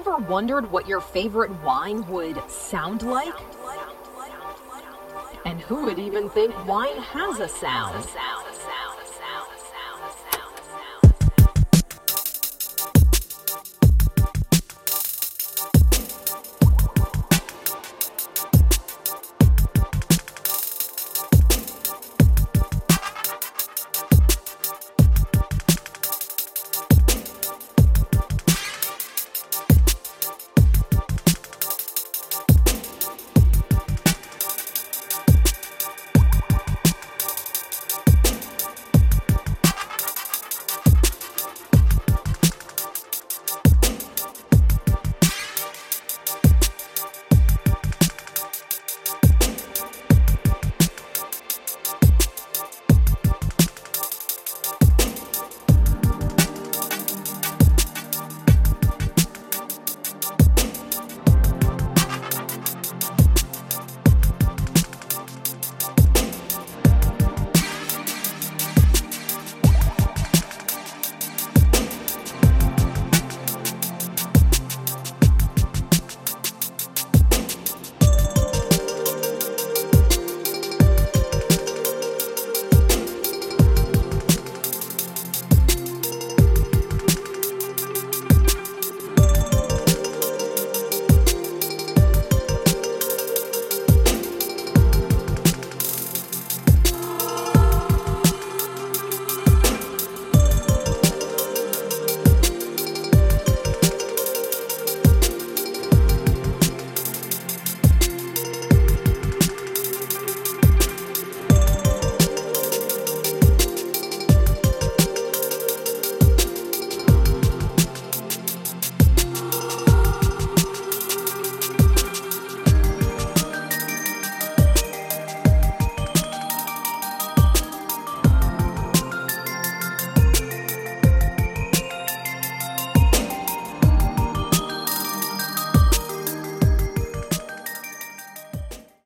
Ever wondered what your favorite wine would sound like? And who would even think wine has a sound?